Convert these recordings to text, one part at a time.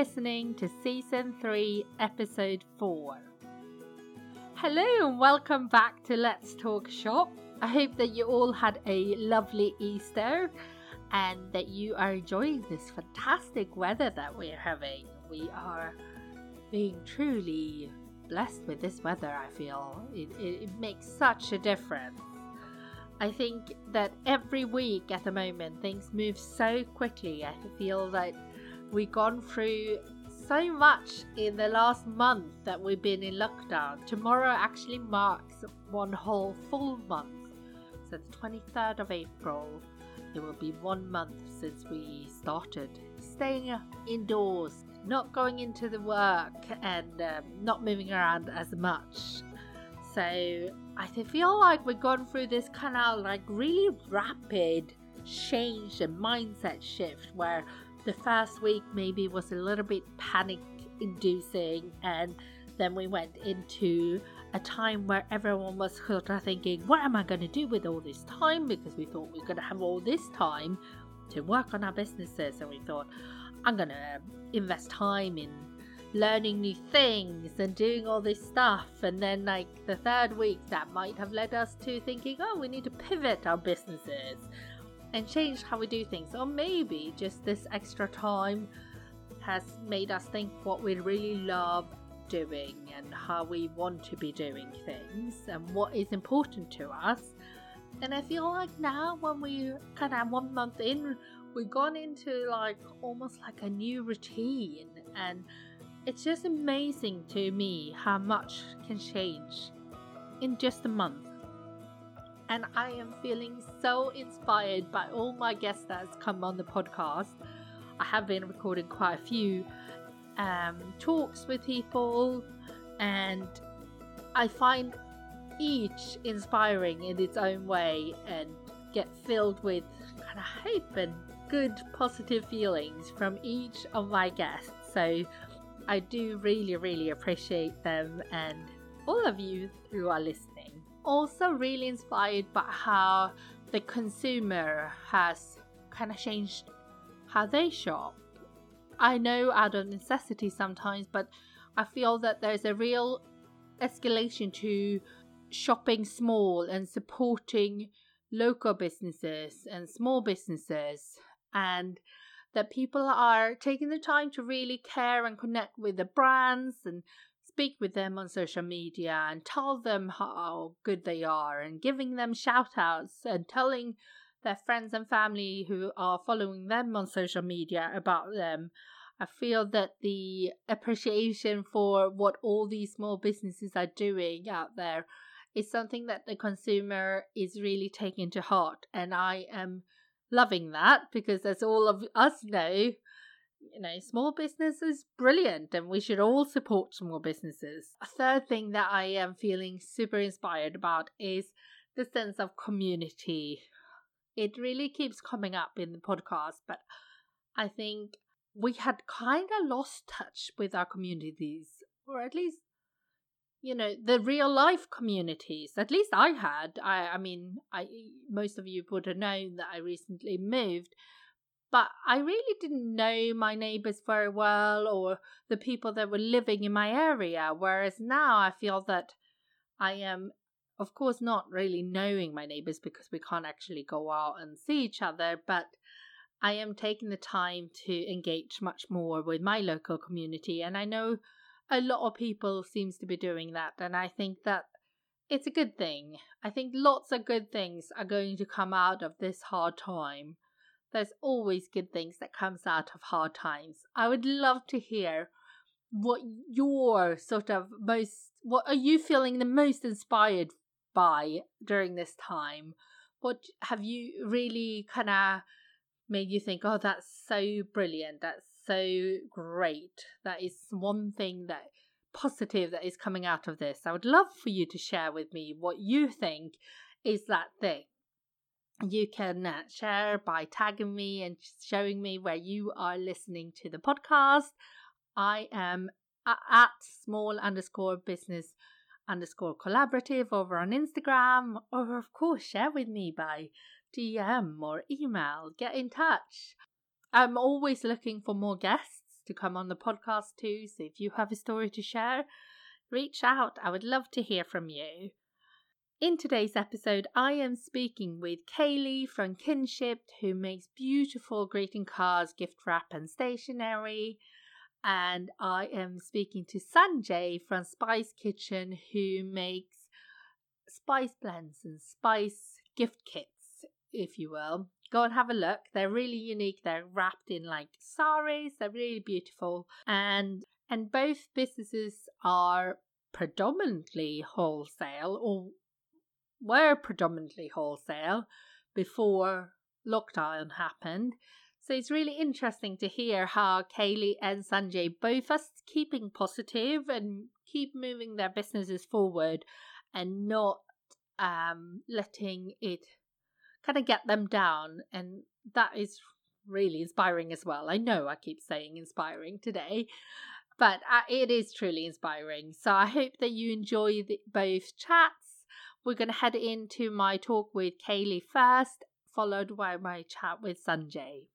listening to Season 3, Episode 4. Hello and welcome back to Let's Talk Shop. I hope that you all had a lovely Easter and that you are enjoying this fantastic weather that we're having. We are being truly blessed with this weather, I feel. It, it, it makes such a difference. I think that every week at the moment things move so quickly. I feel like we've gone through so much in the last month that we've been in lockdown. Tomorrow actually marks one whole full month. So the 23rd of April, it will be one month since we started staying indoors, not going into the work, and um, not moving around as much. So I feel like we've gone through this kind of like really rapid change and mindset shift where the first week maybe was a little bit panic inducing and then we went into a time where everyone was sort of thinking, what am I going to do with all this time? Because we thought we are going to have all this time to work on our businesses, and we thought, I'm going to invest time in learning new things and doing all this stuff. And then, like, the third week, that might have led us to thinking, oh, we need to pivot our businesses and change how we do things. Or maybe just this extra time has made us think what we really love doing and how we want to be doing things and what is important to us. And I feel like now, when we kind of one month in, we've gone into like almost like a new routine and it's just amazing to me how much can change in just a month. And I am feeling so inspired by all my guests that has come on the podcast. I have been recording quite a few um, talks with people, and I find each inspiring in its own way and get filled with kind of hope and good positive feelings from each of my guests. So I do really, really appreciate them and all of you who are listening. Also, really inspired by how the consumer has kind of changed how they shop. I know out of necessity sometimes, but I feel that there's a real escalation to shopping small and supporting local businesses and small businesses and that people are taking the time to really care and connect with the brands and speak with them on social media and tell them how good they are and giving them shout outs and telling their friends and family who are following them on social media about them. I feel that the appreciation for what all these small businesses are doing out there is something that the consumer is really taking to heart. And I am loving that because as all of us know, you know, small business is brilliant and we should all support small businesses. A third thing that I am feeling super inspired about is the sense of community. It really keeps coming up in the podcast, but I think we had kind of lost touch with our communities, or at least you know the real life communities at least i had i i mean i most of you would have known that i recently moved but i really didn't know my neighbors very well or the people that were living in my area whereas now i feel that i am of course not really knowing my neighbors because we can't actually go out and see each other but i am taking the time to engage much more with my local community and i know a lot of people seems to be doing that and i think that it's a good thing. I think lots of good things are going to come out of this hard time there's always good things that comes out of hard times i would love to hear what your sort of most what are you feeling the most inspired by during this time what have you really kind of made you think oh that's so brilliant that's so great. That is one thing that positive that is coming out of this. I would love for you to share with me what you think is that thing. You can uh, share by tagging me and showing me where you are listening to the podcast. I am at small underscore business underscore collaborative over on Instagram, or of course, share with me by DM or email. Get in touch. I'm always looking for more guests to come on the podcast too. So if you have a story to share, reach out. I would love to hear from you. In today's episode, I am speaking with Kayleigh from Kinshipped, who makes beautiful greeting cards, gift wrap, and stationery. And I am speaking to Sanjay from Spice Kitchen, who makes spice blends and spice gift kits, if you will. Go and have a look. They're really unique. They're wrapped in like saris. They're really beautiful. And and both businesses are predominantly wholesale or were predominantly wholesale before lockdown happened. So it's really interesting to hear how Kayleigh and Sanjay both are keeping positive and keep moving their businesses forward and not um, letting it kind of get them down. And that is really inspiring as well. I know I keep saying inspiring today, but uh, it is truly inspiring. So I hope that you enjoy the, both chats we're going to head into my talk with Kayleigh first, followed by my chat with Sanjay.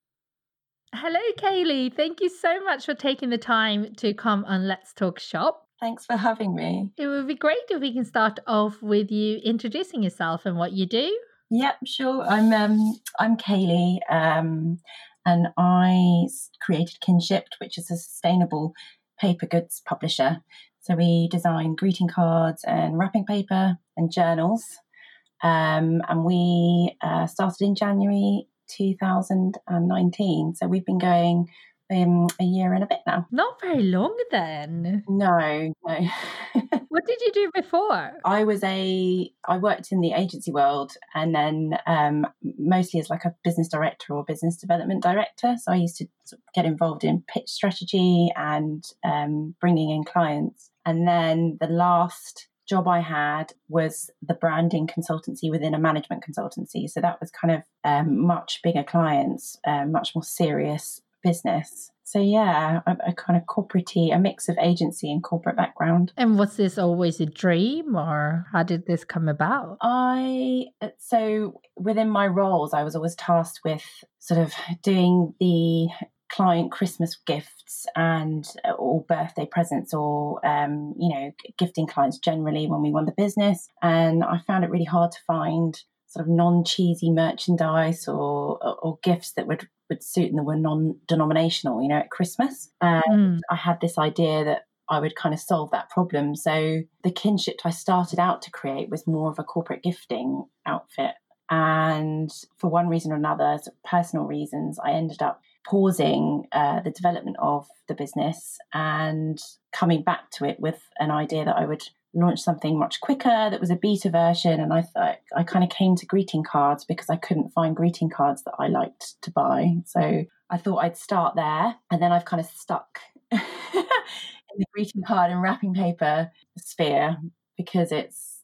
Hello, Kayleigh. Thank you so much for taking the time to come on Let's Talk Shop. Thanks for having me. It would be great if we can start off with you introducing yourself and what you do. Yep, sure. I'm um, I'm Kayleigh, um, and I created Kinshipped, which is a sustainable paper goods publisher. So we design greeting cards and wrapping paper and journals. Um, and we uh, started in January 2019. So we've been going um, a year and a bit now. Not very long then. No, no. what did you do before? I was a I worked in the agency world and then um, mostly as like a business director or business development director. So I used to get involved in pitch strategy and um, bringing in clients. And then the last job I had was the branding consultancy within a management consultancy. So that was kind of um, much bigger clients, uh, much more serious business. So yeah, a, a kind of corporate a mix of agency and corporate background. And was this always a dream or how did this come about? I so within my roles I was always tasked with sort of doing the client Christmas gifts and uh, or birthday presents or um, you know gifting clients generally when we won the business and I found it really hard to find sort of non-cheesy merchandise or, or, or gifts that would would suit and that were non-denominational, you know, at Christmas. And mm. I had this idea that I would kind of solve that problem. So the kinship I started out to create was more of a corporate gifting outfit. And for one reason or another, sort of personal reasons, I ended up pausing uh, the development of the business and coming back to it with an idea that I would launch something much quicker that was a beta version. And i thought i kind of came to greeting cards because i couldn't find greeting cards that i liked to buy. So i thought i'd start there. And then i've kind of stuck in the greeting card and wrapping paper sphere because it's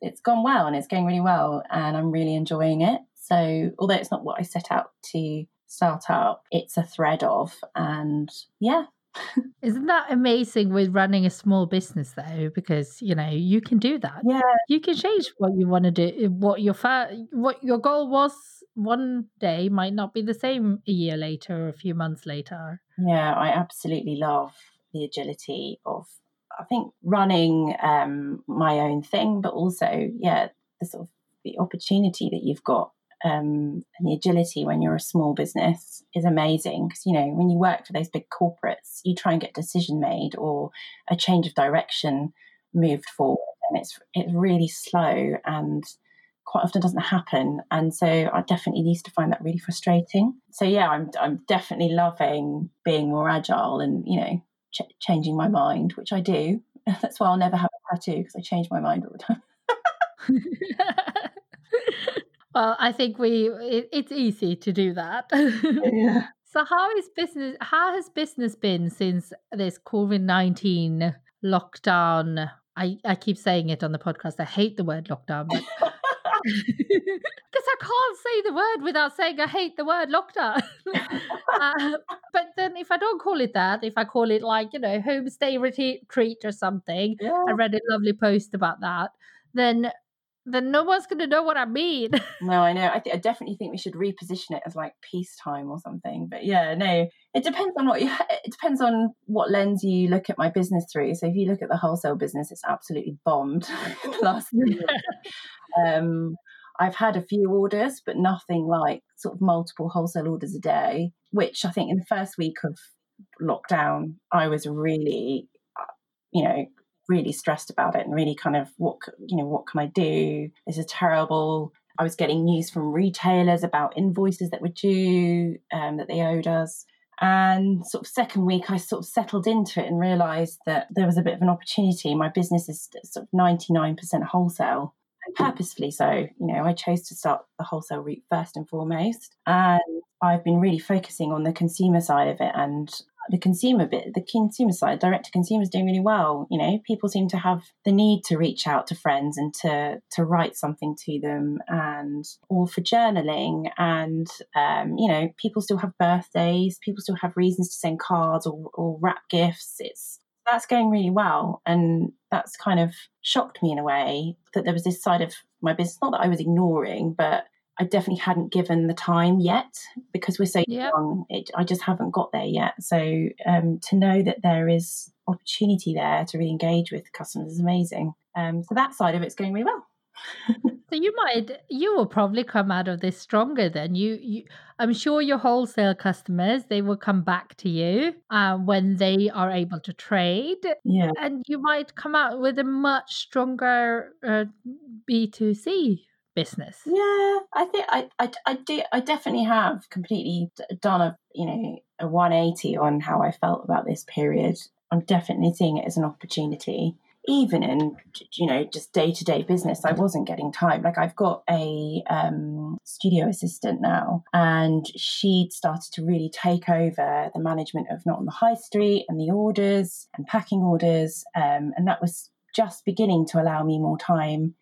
it's gone well and it's going really well and i'm really enjoying it. So although it's not what i set out to start up it's a thread of and yeah isn't that amazing with running a small business though? Because you know you can do that. Yeah, you can change what you want to do. What your fa- what your goal was one day might not be the same a year later or a few months later. Yeah, I absolutely love the agility of I think running um, my own thing, but also yeah the sort of the opportunity that you've got um, and the agility when you're a small business is amazing. Because you know when you work for those big corporates you try and get decision made or a change of direction moved forward and it's it's really slow and quite often doesn't happen. And so I definitely used to find that really frustrating. So yeah I'm I'm definitely loving being more agile and you know ch- changing my mind which I do. That's why I'll never have a tattoo because I change my mind all the time Well, I think we it, it's easy to do that. yeah. So how is business how has business been since this COVID-19 lockdown? I I keep saying it on the podcast. I hate the word lockdown, but because I can't say the word without saying I hate the word lockdown. uh, but then if I don't call it that, if I call it like, you know, homestay retreat or something, yeah. I read a lovely post about that, then then no one's going to know what I mean. no, I know. I, th- I definitely think we should reposition it as like peacetime or something. But yeah, no, it depends on what you. It depends on what lens you look at my business through. So if you look at the wholesale business, it's absolutely bombed last year. um, I've had a few orders, but nothing like sort of multiple wholesale orders a day. Which I think in the first week of lockdown, I was really, uh, you know, really stressed about it and really kind of what you know what can I do? This is terrible. I was getting news from retailers about invoices that were due um, that they owed us. And sort of second week, I sort of settled into it and realised that there was a bit of an opportunity. My business is sort of ninety nine percent wholesale, and purposefully so. You know, I chose to start the wholesale route first and foremost, and I've been really focusing on the consumer side of it and the consumer bit, the consumer side, direct to consumer is doing really well. You know, people seem to have the need to reach out to friends and to to write something to them, and or for journaling. And um, you know, people still have birthdays. People still have reasons to send cards or, or wrap gifts. It's that's going really well, and that's kind of shocked me in a way that there was this side of my business. Not that I was ignoring, but I definitely hadn't given the time yet because we're so yep. young. It, I just haven't got there yet. So um, to know that there is opportunity there to really engage with customers is amazing. Um, so that side of it's going really well. so you might you will probably come out of this stronger then you, you i'm sure your wholesale customers they will come back to you uh, when they are able to trade yeah and you might come out with a much stronger uh, b2c business. Yeah, I think I, I, I do. I definitely have completely done a you know a 180 on how I felt about this period. I'm definitely seeing it as an opportunity. Even in you know just day to day business, I wasn't getting time. Like I've got a um, studio assistant now, and she'd started to really take over the management of not on the high street and the orders and packing orders, um, and that was just beginning to allow me more time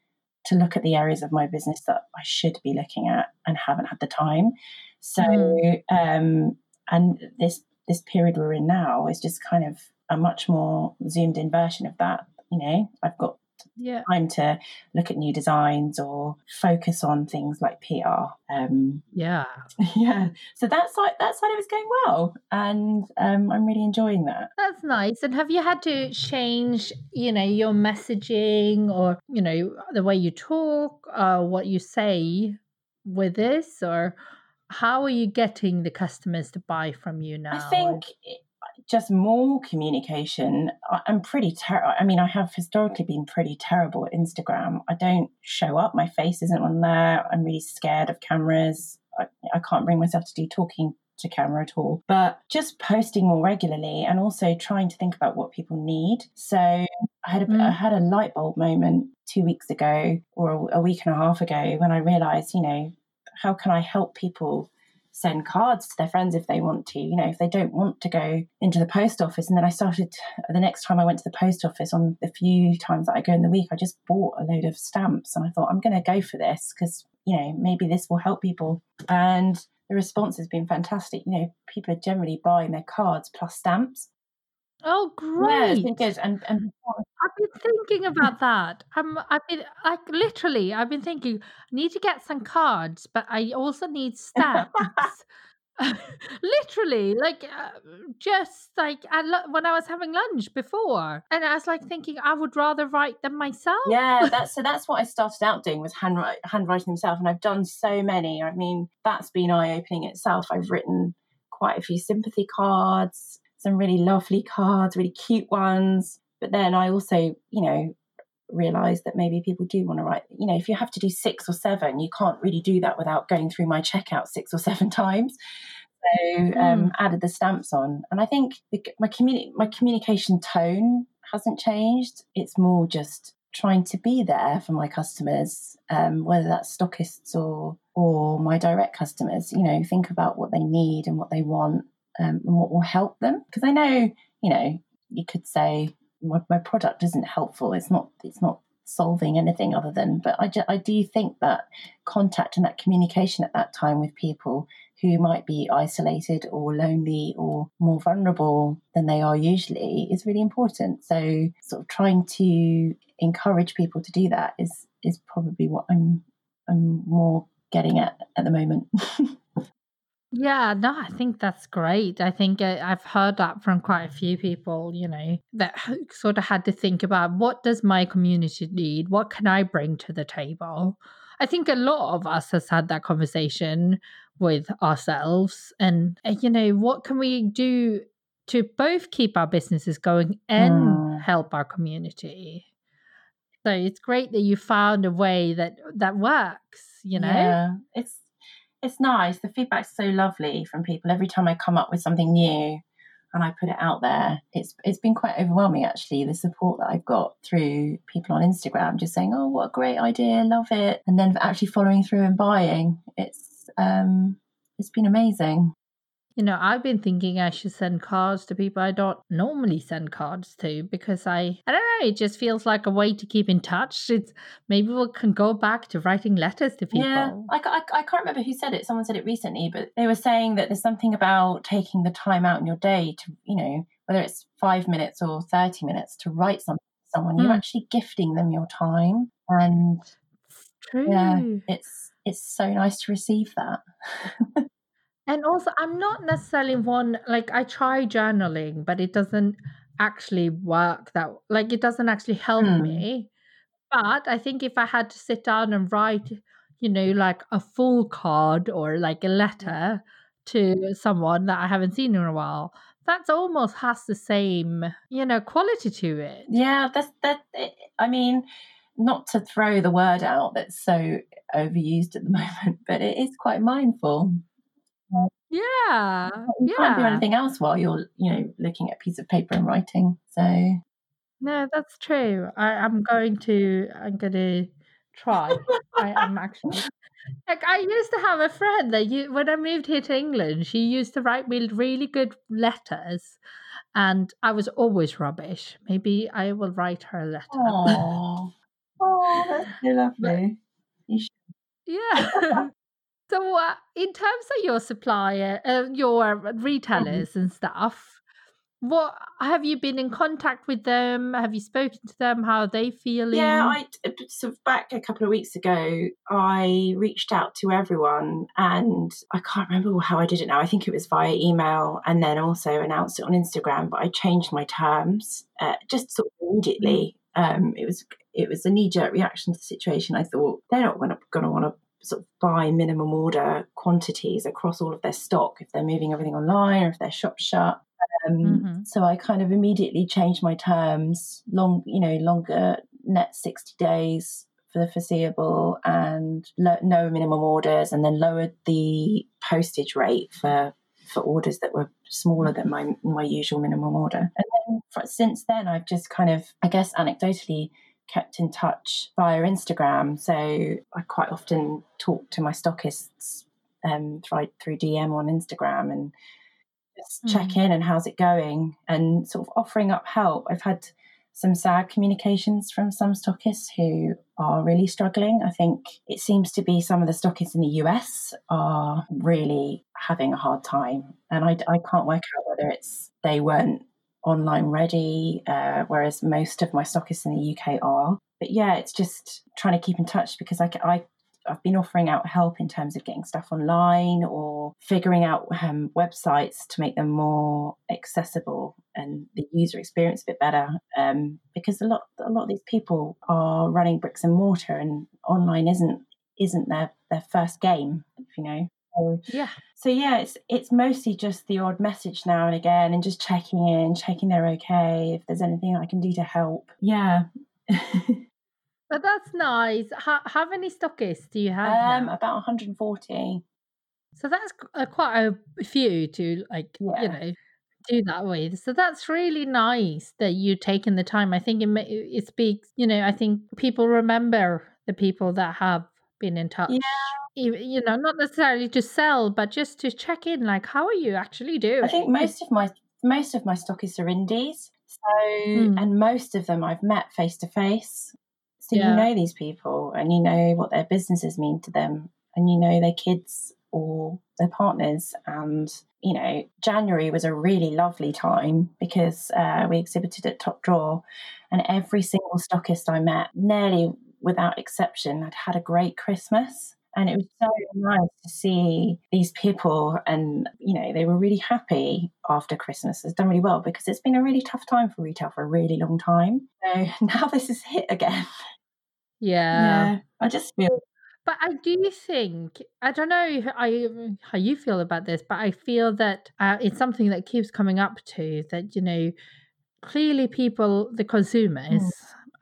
to look at the areas of my business that I should be looking at and haven't had the time. So, mm. um, and this this period we're in now is just kind of a much more zoomed in version of that. You know, I've got yeah. time to look at new designs or focus on things like PR. Um, yeah, yeah. So that side that side of it's going well, and um, I'm really enjoying that. That's nice. And have you had to change, you know, your messaging or you know the way you talk, uh, what you say with this, or how are you getting the customers to buy from you now? I think just more communication. I'm pretty terrible. I mean, I have historically been pretty terrible at Instagram. I don't show up. My face isn't on there. I'm really scared of cameras. I, I can't bring myself to do talking to camera at all. But just posting more regularly and also trying to think about what people need. So I had a, mm. I had a light bulb moment two weeks ago or a, a week and a half ago when I realized, you know, how can I help people send cards to their friends if they want to, you know, if they don't want to go into the post office. And then I started the next time I went to the post office on the few times that I go in the week, I just bought a load of stamps and I thought, I'm going to go for this because, you know, maybe this will help people. And the response has been fantastic. You know, people are generally buying their cards plus stamps. Oh, great! Yeah, good. And, and I've been thinking about that. I'm, I've been like literally. I've been thinking. I need to get some cards, but I also need stamps. literally, like uh, just like lo- when I was having lunch before, and I was like thinking I would rather write them myself. Yeah, that's so. That's what I started out doing was hand handwriting myself, and I've done so many. I mean, that's been eye opening itself. I've written quite a few sympathy cards some really lovely cards, really cute ones. But then I also, you know, realized that maybe people do want to write, you know, if you have to do six or seven, you can't really do that without going through my checkout six or seven times. So um, mm. added the stamps on, and I think my communi- my communication tone hasn't changed. It's more just trying to be there for my customers, um, whether that's stockists or or my direct customers. You know, think about what they need and what they want, um, and what will help them. Because I know, you know, you could say my, my product isn't helpful. It's not. It's not solving anything other than. But I, I do think that contact and that communication at that time with people who might be isolated or lonely or more vulnerable than they are usually is really important. So, sort of trying to encourage people to do that is is probably what I'm I'm more getting at at the moment. Yeah, no, I think that's great. I think uh, I've heard that from quite a few people, you know, that sort of had to think about what does my community need? What can I bring to the table? I think a lot of us has had that conversation with ourselves and uh, you know, what can we do to both keep our businesses going and mm. help our community? So it's great that you found a way that that works, you know. Yeah, it's it's nice. The feedback's so lovely from people. Every time I come up with something new and I put it out there, it's it's been quite overwhelming actually. The support that I've got through people on Instagram just saying, "Oh, what a great idea, love it," and then actually following through and buying. It's um, it's been amazing. You know, I've been thinking I should send cards to people I don't normally send cards to because I, I don't know, it just feels like a way to keep in touch. It's maybe we can go back to writing letters to people. Yeah, I, I, I can't remember who said it. Someone said it recently, but they were saying that there's something about taking the time out in your day to, you know, whether it's five minutes or 30 minutes to write something to someone, mm. you're hmm. actually gifting them your time. And True. yeah, it's, it's so nice to receive that. And also, I'm not necessarily one like I try journaling, but it doesn't actually work that like it doesn't actually help hmm. me. But I think if I had to sit down and write, you know, like a full card or like a letter to someone that I haven't seen in a while, that's almost has the same, you know, quality to it. Yeah, that's that. I mean, not to throw the word out that's so overused at the moment, but it is quite mindful. Yeah. You can't do anything else while you're, you know, looking at a piece of paper and writing. So No, that's true. I, I'm going to I'm gonna try. I am actually like I used to have a friend that you when I moved here to England, she used to write me really good letters and I was always rubbish. Maybe I will write her a letter. Oh, oh that's so lovely. yeah. So, uh, in terms of your supplier, uh, your mm-hmm. retailers and stuff, what have you been in contact with them? Have you spoken to them? How are they feeling? Yeah, I so back a couple of weeks ago, I reached out to everyone, and I can't remember how I did it now. I think it was via email, and then also announced it on Instagram. But I changed my terms uh, just sort of immediately. Mm. Um, it was it was a knee jerk reaction to the situation. I thought they're not going to want to sort of buy minimum order quantities across all of their stock if they're moving everything online or if their shop's shut. Um, mm-hmm. So I kind of immediately changed my terms, long, you know, longer net 60 days for the foreseeable and lo- no minimum orders and then lowered the postage rate for for orders that were smaller than my my usual minimum order. And then for, since then I've just kind of I guess anecdotally kept in touch via Instagram. So I quite often talk to my stockists um, through, through DM on Instagram and just mm. check in and how's it going and sort of offering up help. I've had some sad communications from some stockists who are really struggling. I think it seems to be some of the stockists in the US are really having a hard time. And I, I can't work out whether it's they weren't online ready, uh, whereas most of my stockists in the UK are. But yeah, it's just trying to keep in touch because I, I I've been offering out help in terms of getting stuff online or figuring out um, websites to make them more accessible and the user experience a bit better. Um, because a lot a lot of these people are running bricks and mortar, and online isn't isn't their their first game. You know. So, yeah. So yeah, it's it's mostly just the odd message now and again, and just checking in, checking they're okay. If there's anything I can do to help, yeah. but that's nice. How, how many stockists do you have? Um, now? about 140. So that's uh, quite a few to like, yeah. you know, do that with. So that's really nice that you're taking the time. I think it it speaks. You know, I think people remember the people that have been in touch. Yeah you know, not necessarily to sell, but just to check in, like, how are you actually doing? I think most of my most of my stockists are indies, so mm. and most of them I've met face to face. So yeah. you know these people, and you know what their businesses mean to them, and you know their kids or their partners. And you know, January was a really lovely time because uh, we exhibited at Top Drawer, and every single stockist I met, nearly without exception, had had a great Christmas. And it was so nice to see these people, and you know, they were really happy after Christmas. It's done really well because it's been a really tough time for retail for a really long time. So now this is hit again. Yeah. Yeah, I just feel But I do think I don't know I, how you feel about this, but I feel that uh, it's something that keeps coming up to that you know clearly people the consumers Mm.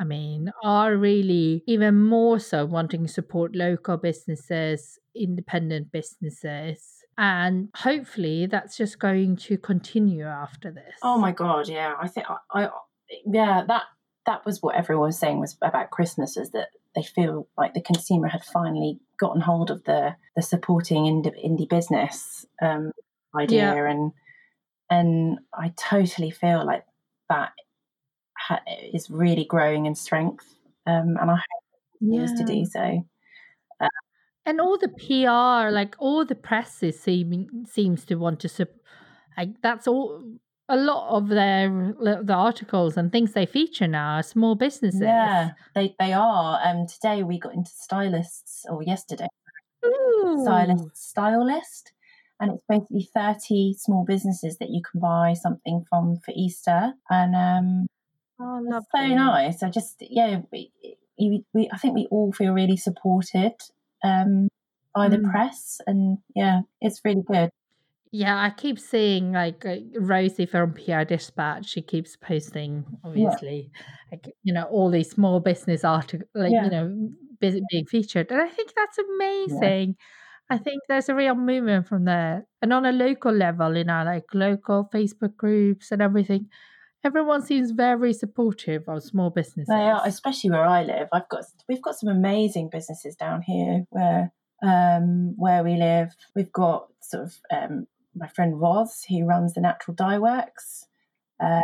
I mean are really even more so wanting to support local businesses, independent businesses, and hopefully that's just going to continue after this. Oh my god, yeah. I think I, I yeah, that that was what everyone was saying was about Christmas is that they feel like the consumer had finally gotten hold of the the supporting indie, indie business um, idea Yeah. and and I totally feel like that ha- is really growing in strength um, and I hope it continues to do so. and all the PR, like all the press is seeming seems to want to sup- like that's all a lot of their the articles and things they feature now are small businesses. Yeah, they they are. Um, today we got into stylists, or yesterday Ooh. stylist style list and it's basically 30 small businesses that you can buy something from for easter and um Oh, it's so nice i just yeah we, we, we i think we all feel really supported um by the Mm. press and yeah it's really good Yeah, I keep seeing like uh, Rosie from PR Dispatch. She keeps posting, obviously, like you know, all these small business articles, like Yeah. you know, bus- being featured, and I think that's amazing. I think there's a real movement from there, and on a local level, you know, like local Facebook groups and everything, everyone seems very supportive of small businesses. they are especially where i live i've got we've got some amazing businesses down here where um where we live we've got sort of um my friend Roz, who runs the Natural Dye Works, uh,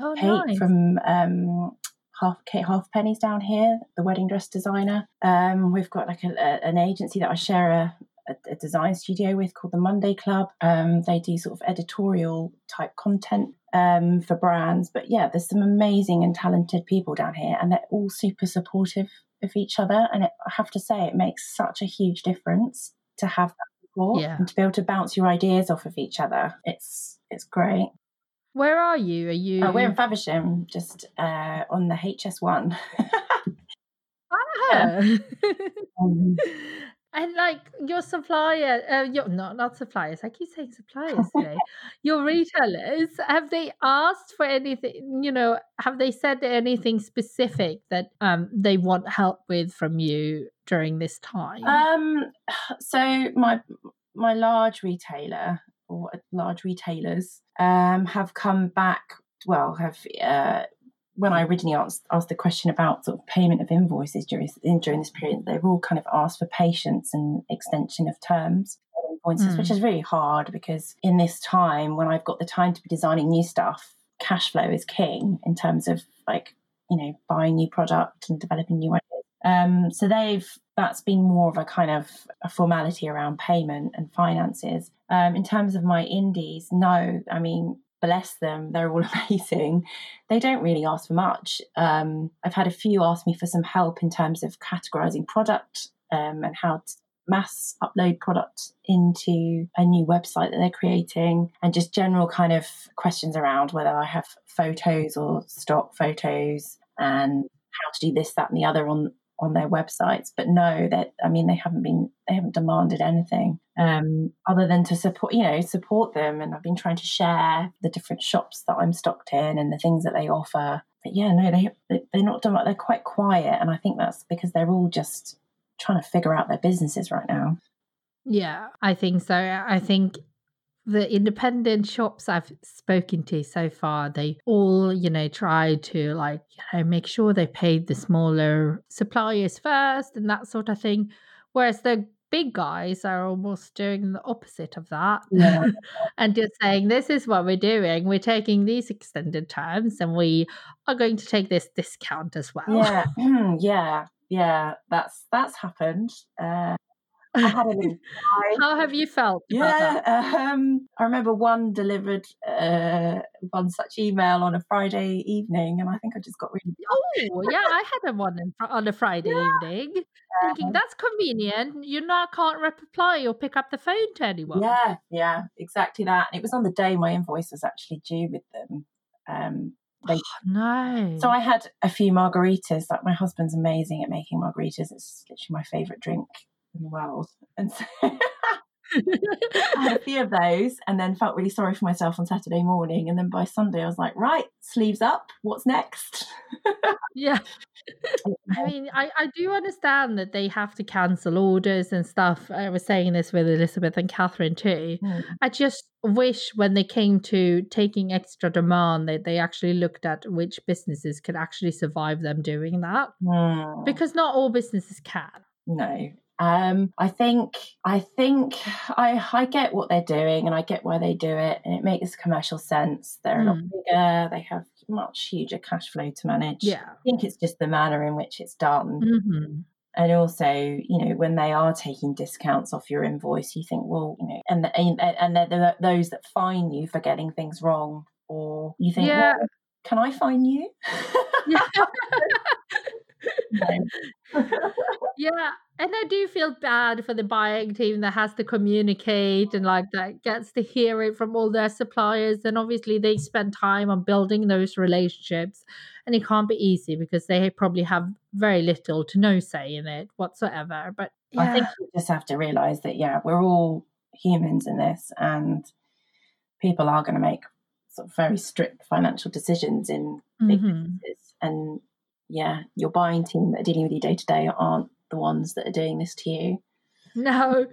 oh, Kate nice. from um, Half Kate Halfpenny's down here, the wedding dress designer. Um, we've got like a, a, an agency that I share a, a, a design studio with called the Monday Club. Um, they do sort of editorial type content um, for brands. But yeah, there's some amazing and talented people down here, and they're all super supportive of each other. And it, I have to say, it makes such a huge difference to have that support Yeah. and to be able to bounce your ideas off of each other. It's it's great. Where are you? Are you? Oh, we're in Faversham, just uh, on the HS1. Ah. Um, And like your supplier, uh, your not not suppliers. I keep saying suppliers today. your retailers have they asked for anything? You know, have they said anything specific that um they want help with from you during this time? um, so my my large retailer or large retailers um, have come back. Well, have uh, when I originally asked, asked the question about sort of payment of invoices during during this period, they've all kind of asked for patience and extension of terms invoices, Mm. which is really hard because in this time when I've got the time to be designing new stuff, cash flow is king in terms of like you know buying new product and developing new ideas. Um, so they've that's been more of a kind of a formality around payment and finances. Um, in terms of my indies, no, I mean bless them, they're all amazing. They don't really ask for much. Um, I've had a few ask me for some help in terms of categorizing product um, and how to mass upload product into a new website that they're creating and just general kind of questions around whether I have photos or stock photos and how to do this, that, and the other on on their websites. But no, that I mean they haven't been they haven't demanded anything um, other than to support you know support them. And I've been trying to share the different shops that I'm stocked in and the things that they offer. But yeah, no, they they- they're not done. They're quite quiet, and I think that's because they're all just trying to figure out their businesses right now. Yeah, I think so. I think the independent shops I've spoken to so far, they all, you know, try to like, you know, make sure they paid the smaller suppliers first and that sort of thing. Whereas the big guys are almost doing the opposite of that Yeah. and just saying, this is what we're doing. We're taking these extended terms and we are going to take this discount as well. Yeah, yeah, yeah. That's that's happened. Uh, I had a little How have you felt? Yeah, um, I remember one delivered uh, one such email on a Friday evening, and I think I just got really. Oh, yeah, I had a one on a Friday yeah. evening. Yeah. Thinking that's convenient. You now can't reply or pick up the phone to anyone. Yeah, yeah, exactly that. And it was on the day my invoice was actually due with them. Um, they, oh, no. So I had a few margaritas. Like my husband's amazing at making margaritas. It's literally my favorite drink in the world. And so I had a few of those and then felt really sorry for myself on Saturday morning. And then by Sunday, I was like, right, sleeves up. What's next? yeah. I mean, I, I do understand that they have to cancel orders and stuff. I was saying this with Elizabeth and Catherine too. Mm. I just wish when they came to taking extra demand that they actually looked at which businesses could actually survive them doing that. Mm. Because not all businesses can. No, um, I think I think I I get what they're doing and I get why they do it and it makes commercial sense. They're mm. a lot hmm. bigger. They have much huger cash flow to manage. Yeah, I think it's just the manner in which it's done. Mm-hmm. And also, you know, when they are taking discounts off your invoice, you think, well, you know, and and, and they're those that fine you for getting things wrong, or you think, yeah. Well, can I fine you? yeah, and I do feel bad for the buying team that has to communicate and like that gets to hear it from all their suppliers. And obviously, they spend time on building those relationships, and it can't be easy because they probably have very little to no say in it whatsoever. But yeah. I think you just have to realize that, yeah, we're all humans in this, and people are going to make sort of very strict financial decisions in big mm-hmm. businesses. And yeah, your buying team that are dealing with you day to day aren't the ones that are doing this to you. No.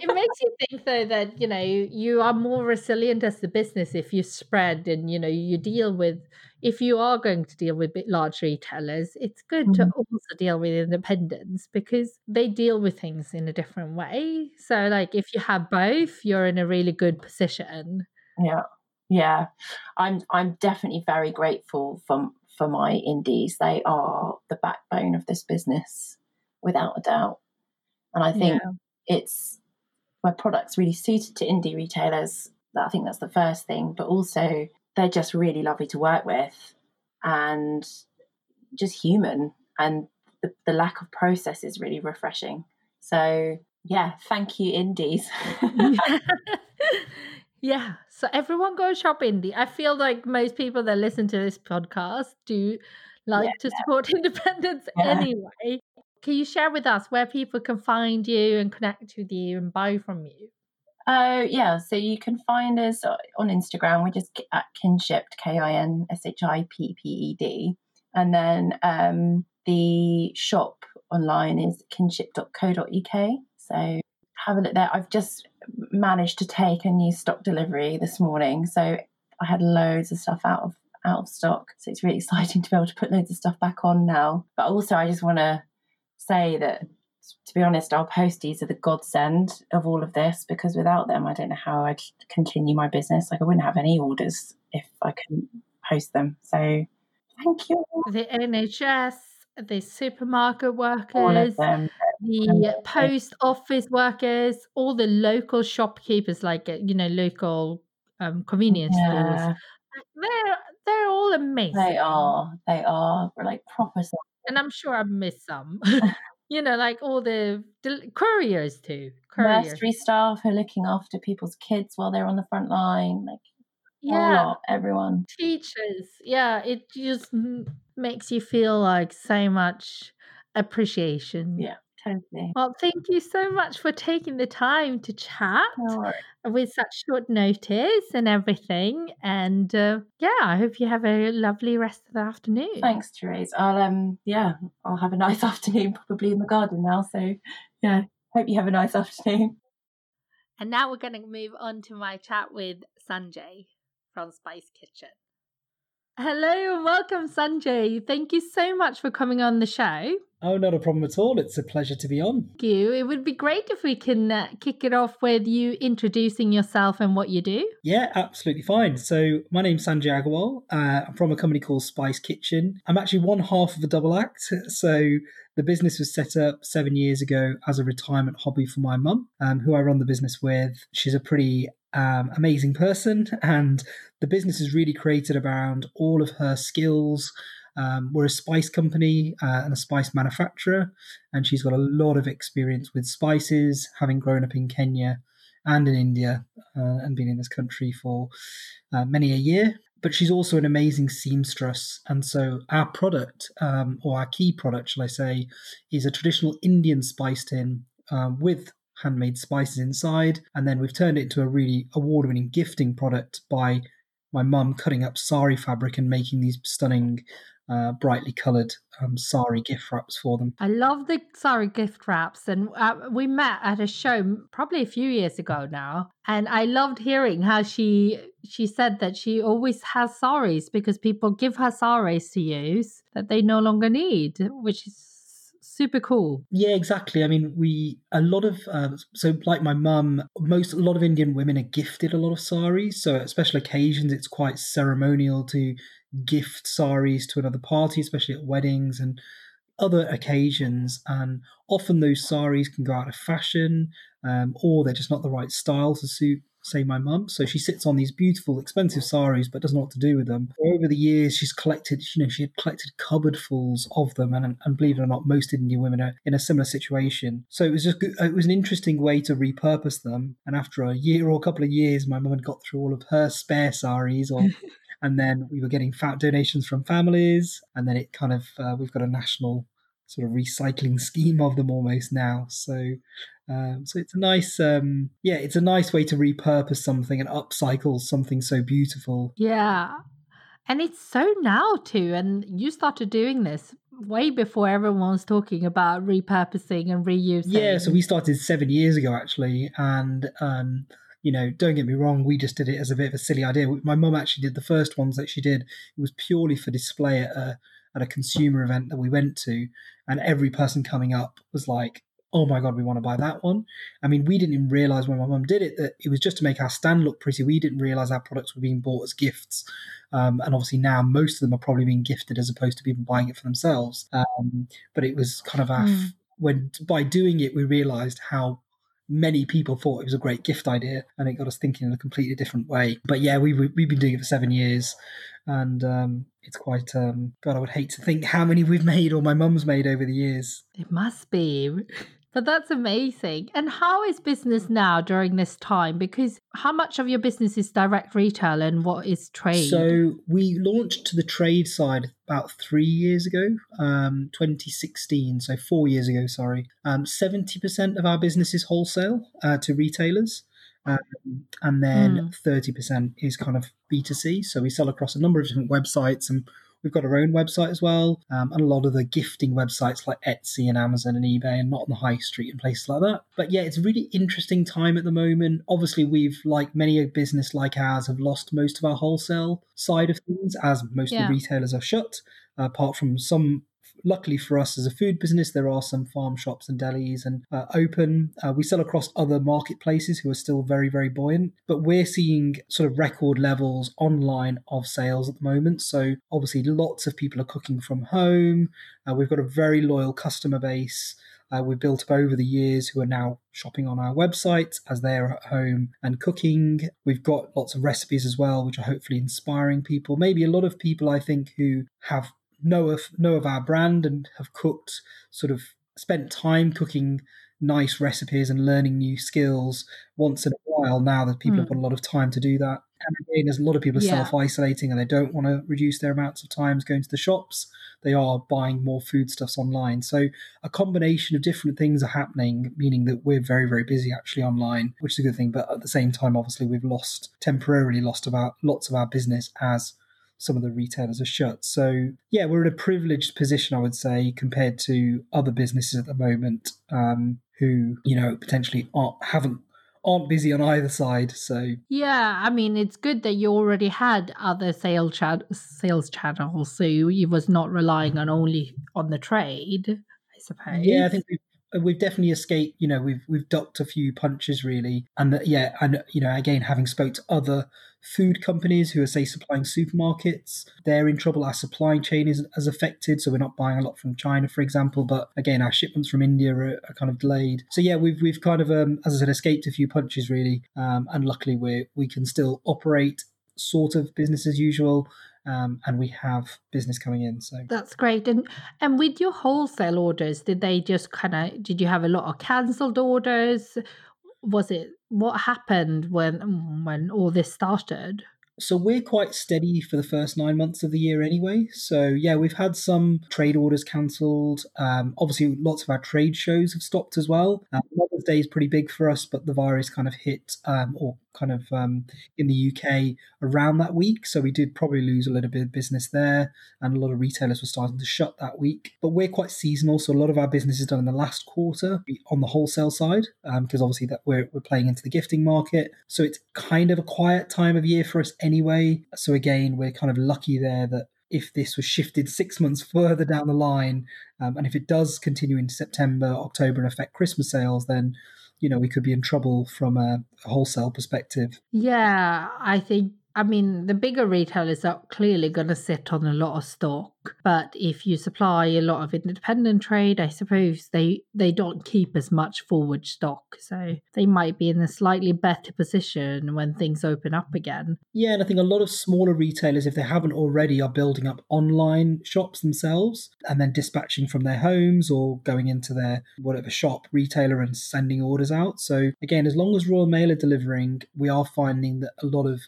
it makes you think though that you know you are more resilient as the business if you spread and you know you deal with if you are going to deal with large retailers it's good mm-hmm. to also deal with independents because they deal with things in a different way so like if you have both you're in a really good position yeah yeah i'm i'm definitely very grateful for for my indies they are the backbone of this business without a doubt. And I think yeah. it's my product's really suited to indie retailers. I think that's the first thing, but also they're just really lovely to work with and just human. And the, the lack of process is really refreshing. So, yeah, thank you, indies. yeah. So, everyone go shop indie. I feel like most people that listen to this podcast do like yeah, to support independence yeah. anyway. Can you share with us where people can find you and connect with you and buy from you? Oh, uh, yeah. So you can find us on Instagram. We're just at Kinshipped, K I N S H I P P E D. And then um, the shop online is kinshipped.co.uk. So have a look there. I've just managed to take a new stock delivery this morning. So I had loads of stuff out of out of stock. So it's really exciting to be able to put loads of stuff back on now. But also I just want to say that to be honest, our posties are the godsend of all of this because without them, I don't know how I'd continue my business. Like, I wouldn't have any orders if I couldn't post them. So, thank you. The NHS, the supermarket workers, the post office workers, all the local shopkeepers, like, uh, you know, local um, convenience yeah. stores. They're, they're all amazing. They are. They are. We're like proper and I'm sure I missed some. you know, like all the, the couriers too. Couriers. Nursery staff who are looking after people's kids while they're on the front line. Like, yeah, lot, everyone. Teachers. Yeah, it just makes you feel like so much appreciation. Yeah. Totally. Well, thank you so much for taking the time to chat no with such short notice and everything. And uh, yeah, I hope you have a lovely rest of the afternoon. Thanks, Therese. I'll um yeah, I'll have a nice afternoon probably in the garden now. So yeah, hope you have a nice afternoon. And now we're going to move on to my chat with Sanjay from Spice Kitchen. Hello and welcome, Sanjay. Thank you so much for coming on the show. Oh, not a problem at all. It's a pleasure to be on. Thank you. It would be great if we can uh, kick it off with you introducing yourself and what you do. Yeah, absolutely fine. So, my name's Sanjay Agarwal. Uh, I'm from a company called Spice Kitchen. I'm actually one half of a double act. So, the business was set up seven years ago as a retirement hobby for my mum, um, who I run the business with. She's a pretty um, amazing person, and the business is really created around all of her skills. Um, we're a spice company uh, and a spice manufacturer, and she's got a lot of experience with spices, having grown up in Kenya and in India uh, and been in this country for uh, many a year. But she's also an amazing seamstress. And so, our product, um, or our key product, shall I say, is a traditional Indian spice tin um, with handmade spices inside. And then we've turned it into a really award winning gifting product by my mum cutting up sari fabric and making these stunning, uh, brightly coloured um, sari gift wraps for them. I love the sari gift wraps, and uh, we met at a show probably a few years ago now, and I loved hearing how she she said that she always has saris because people give her saris to use that they no longer need, which is super cool. Yeah, exactly. I mean, we a lot of um, so like my mum, most a lot of Indian women are gifted a lot of saris. So at special occasions, it's quite ceremonial to gift saris to another party, especially at weddings and other occasions. And often those saris can go out of fashion, um, or they're just not the right style to suit say my mum. So she sits on these beautiful, expensive saris, but doesn't know what to do with them. Over the years, she's collected, you know, she had collected cupboardfuls of them, and, and believe it or not, most Indian women are in a similar situation. So it was just, it was an interesting way to repurpose them. And after a year or a couple of years, my mum had got through all of her spare saris, or and then we were getting fat donations from families, and then it kind of uh, we've got a national sort of recycling scheme of them almost now. So um, so it's a nice, um, yeah, it's a nice way to repurpose something and upcycle something so beautiful. Yeah. And it's so now too. And you started doing this way before everyone was talking about repurposing and reusing. Yeah, so we started seven years ago actually. And, um, you know, don't get me wrong, we just did it as a bit of a silly idea. My mum actually did the first ones that she did. It was purely for display at a, at a consumer event that we went to. And every person coming up was like, oh my god, we want to buy that one. I mean, we didn't even realize when my mum did it that it was just to make our stand look pretty. We didn't realize our products were being bought as gifts. Um, and obviously now most of them are probably being gifted as opposed to people buying it for themselves. Um, but it was kind of our, mm. when by doing it, we realized how many people thought it was a great gift idea and it got us thinking in a completely different way. But yeah, we, we, we've been doing it for seven years and um, it's quite um, God. I would hate to think how many we've made or my mum's made over the years. It must be. But that's amazing. And how is business now during this time? Because how much of your business is direct retail and what is trade? So we launched to the trade side about three years ago, um, 2016. So four years ago, sorry. Um, 70% of our business is wholesale uh, to retailers. Um, and then mm. 30% is kind of B2C. So we sell across a number of different websites and We've got our own website as well, um, and a lot of the gifting websites like Etsy and Amazon and eBay, and not on the high street and places like that. But yeah, it's a really interesting time at the moment. Obviously, we've, like many a business like ours, have lost most of our wholesale side of things as most yeah. of the retailers are shut, uh, apart from some luckily for us as a food business, there are some farm shops and delis and uh, open. Uh, we sell across other marketplaces who are still very, very buoyant, but we're seeing sort of record levels online of sales at the moment. So obviously, lots of people are cooking from home. Uh, we've got a very loyal customer base. Uh, we've built up over the years who are now shopping on our website as they're at home and cooking. We've got lots of recipes as well, which are hopefully inspiring people. Maybe a lot of people, I think, who have know of know of our brand and have cooked sort of spent time cooking nice recipes and learning new skills once in a while now that people mm. have got a lot of time to do that and again there's a lot of people are yeah. self-isolating and they don't want to reduce their amounts of times going to the shops they are buying more foodstuffs online so a combination of different things are happening meaning that we're very very busy actually online which is a good thing but at the same time obviously we've lost temporarily lost about lots of our business as some of the retailers are shut. So yeah, we're in a privileged position, I would say, compared to other businesses at the moment um, who you know potentially aren't, haven't aren't busy on either side. So yeah, I mean, it's good that you already had other sales sales channels, so you was not relying on only on the trade. I suppose. Yeah, I think we've we've definitely escaped. You know, we've we've ducked a few punches really, and that, yeah, and you know, again, having spoke to other food companies who are say supplying supermarkets, they're in trouble. Our supply chain isn't as affected, so we're not buying a lot from China, for example. But again, our shipments from India are, are kind of delayed. So yeah, we've we've kind of, um, as I said, escaped a few punches really, um, and luckily we we can still operate sort of business as usual um, and we have business coming in. So that's great. And and with your wholesale orders, did they just kind of did you have a lot of cancelled orders? Was it what happened when when all this started? So we're quite steady for the first nine months of the year anyway. So yeah, we've had some trade orders cancelled. Um, obviously, lots of our trade shows have stopped as well. Uh, Mother's Day is pretty big for us, but the virus kind of hit um, or kind of um, in the UK around that week. So we did probably lose a little bit of business there, and a lot of retailers were starting to shut that week. But we're quite seasonal, so a lot of our business is done in the last quarter on the wholesale side, because um, obviously that we're we're playing into the gifting market. So it's kind of a quiet time of year for us anyway. So again, we're kind of lucky there that if this was shifted six months further down the line, um, and if it does continue into September, October, and affect Christmas sales, then you know we could be in trouble from a, wholesale perspective. Yeah, I think I mean, the bigger retailers are clearly going to sit on a lot of stock, but if you supply a lot of independent trade, I suppose they they don't keep as much forward stock, so they might be in a slightly better position when things open up again. Yeah, and I think a lot of smaller retailers, if they haven't already, are building up online shops themselves and then dispatching from their homes or going into their whatever shop retailer and sending orders out. So again, as long as Royal Mail are delivering, we are finding that a lot of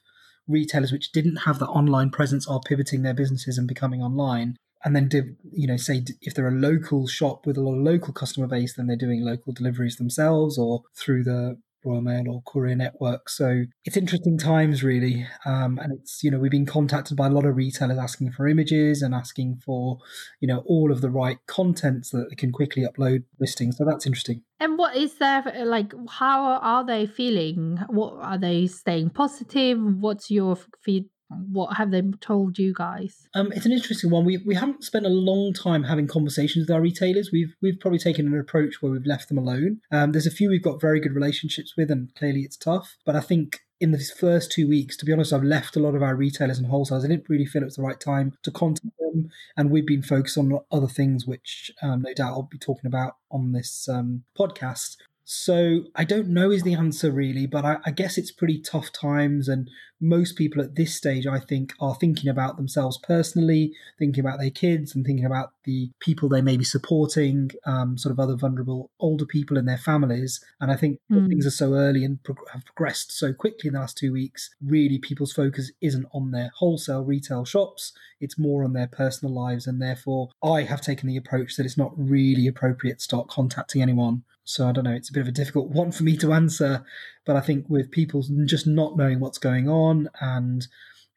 retailers which didn't have that online presence are pivoting their businesses and becoming online. And then you know say if they're a local shop with a lot of local customer base then they're doing local deliveries themselves or through the Royal Mail or Courier Network. So it's interesting times, really. Um, and it's, you know, we've been contacted by a lot of retailers asking for images and asking for, you know, all of the right content so that they can quickly upload listings. So that's interesting. And what is there, like, how are they feeling? What are they staying positive? What's your feed, what have they told you guys? Um, it's an interesting one. We we haven't spent a long time having conversations with our retailers. We've we've probably taken an approach where we've left them alone. Um, there's a few we've got very good relationships with, and clearly it's tough. But I think in the first two weeks, to be honest, I've left a lot of our retailers and wholesalers. I didn't really feel it was the right time to contact them, and we've been focused on other things, which um, no doubt I'll be talking about on this um, podcast. So I don't know is the answer really, but I, I, guess it's pretty tough times, and most people at this stage, I think, are thinking about themselves personally, thinking about their kids, and thinking about the people they may be supporting, um, sort of other vulnerable older people in their families. And I think mm. things are so early and pro- have progressed so quickly in the last two weeks. Really, people's focus isn't on their wholesale retail shops; it's more on their personal lives, and therefore, I have taken the approach that it's not really appropriate to start contacting anyone so I don't know. It's a bit of a difficult one for me to answer, but I think with people just not knowing what's going on and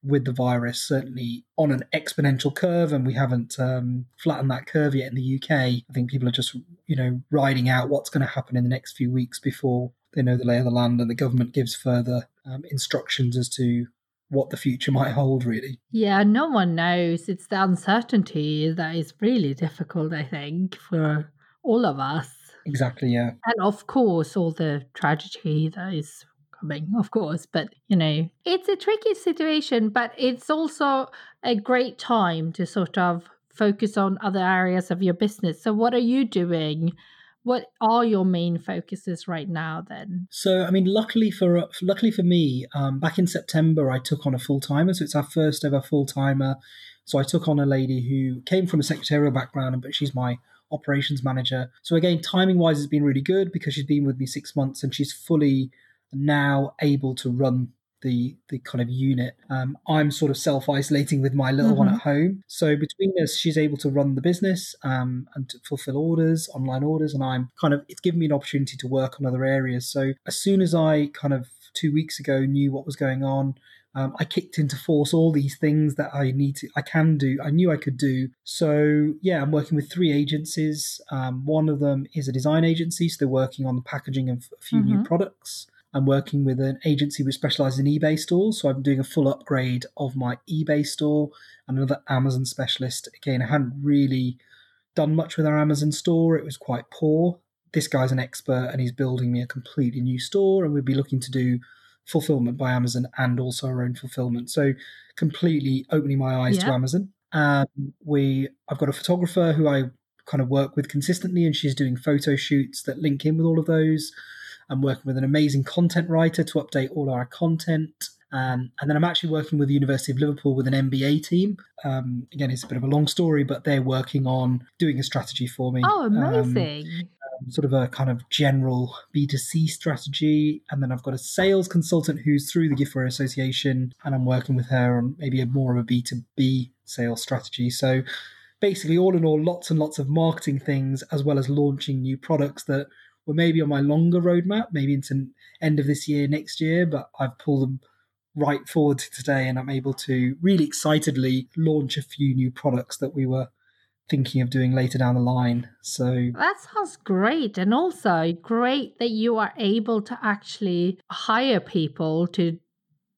with the virus certainly on an exponential curve, and we haven't um, flattened that curve yet in the UK. I think people are just you know riding out what's going to happen in the next few weeks before they know the lay of the land, and the government gives further um, instructions as to what the future might hold, really. Yeah, no one knows. It's the uncertainty that is really difficult, I think, for all of us. Exactly, yeah. And of course, all the tragedy that is coming, of course. But, you know, it's a tricky situation, but it's also a great time to sort of focus on other areas of your business. So, what are you doing? What are your main focuses right now then? So, I mean, luckily for luckily for me, um, back in September, I took on a full timer. So it's our first ever full timer. So I took on a lady who came from a secretarial background, but she's my operations manager. So again, timing wise, has been really good because she's been with me six months and she's fully now able to run the the kind of unit. Um, I'm sort of self isolating with my little mm-hmm. one at home. So between us, she's able to run the business um, and to fulfill orders, online orders, and I'm kind of it's given me an opportunity to work on other areas. So as soon as I kind of two weeks ago knew what was going on, um, I kicked into force all these things that I need to, I can do, I knew I could do. So yeah, I'm working with three agencies. Um, one of them is a design agency, so they're working on the packaging of a few mm-hmm. new products. I'm working with an agency which specializes in eBay stores. So I'm doing a full upgrade of my eBay store and another Amazon specialist. Again, I hadn't really done much with our Amazon store, it was quite poor. This guy's an expert and he's building me a completely new store, and we'd be looking to do fulfillment by Amazon and also our own fulfillment. So completely opening my eyes yeah. to Amazon. Um, we I've got a photographer who I kind of work with consistently, and she's doing photo shoots that link in with all of those. I'm working with an amazing content writer to update all our content. Um, and then I'm actually working with the University of Liverpool with an MBA team. Um, again, it's a bit of a long story, but they're working on doing a strategy for me. Oh, amazing. Um, um sort of a kind of general B2C strategy. And then I've got a sales consultant who's through the Giftware Association, and I'm working with her on maybe a more of a B2B sales strategy. So basically, all in all, lots and lots of marketing things, as well as launching new products that were maybe on my longer roadmap, maybe into end of this year, next year, but I've pulled them right forward to today, and I'm able to really excitedly launch a few new products that we were thinking of doing later down the line. So that sounds great. And also great that you are able to actually hire people to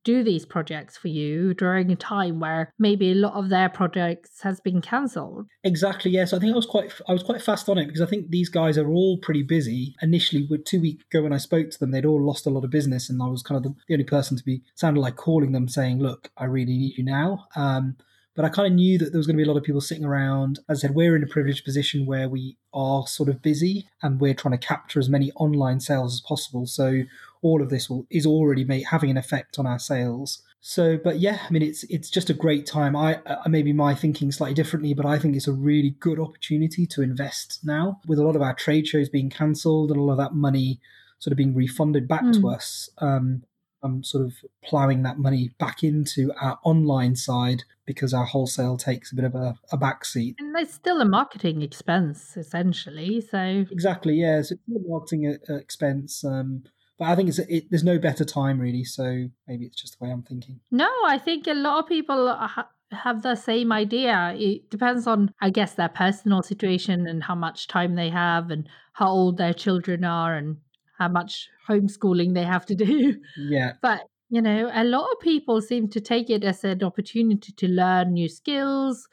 do these projects for you during a time where maybe a lot of their projects has been cancelled. Exactly. Yes, I think I was quite I was quite fast on it because I think these guys are all pretty busy. Initially, with two weeks ago when I spoke to them, they'd all lost a lot of business, and I was kind of the, the only person to be sounded like calling them saying, "Look, I really need you now." Um, but I kind of knew that there was going to be a lot of people sitting around. As I said, we're in a privileged position where we are sort of busy and we're trying to capture as many online sales as possible. So all of this will, is already having an effect on our sales. So, but yeah, I mean, it's it's just a great time. I uh, maybe my thinking slightly differently, but I think it's a really good opportunity to invest now. With a lot of our trade shows being cancelled and a lot of that money sort of being refunded back mm. to us, um, I'm sort of ploughing that money back into our online side because our wholesale takes a bit of a, a backseat. And it's still a marketing expense, essentially. So exactly, yeah. So it's a marketing uh, expense. Um, but I think it's it, there's no better time really. So maybe it's just the way I'm thinking. No, I think a lot of people ha- have the same idea. It depends on, I guess, their personal situation and how much time they have and how old their children are and how much homeschooling they have to do. Yeah. But you know, a lot of people seem to take it as an opportunity to learn new skills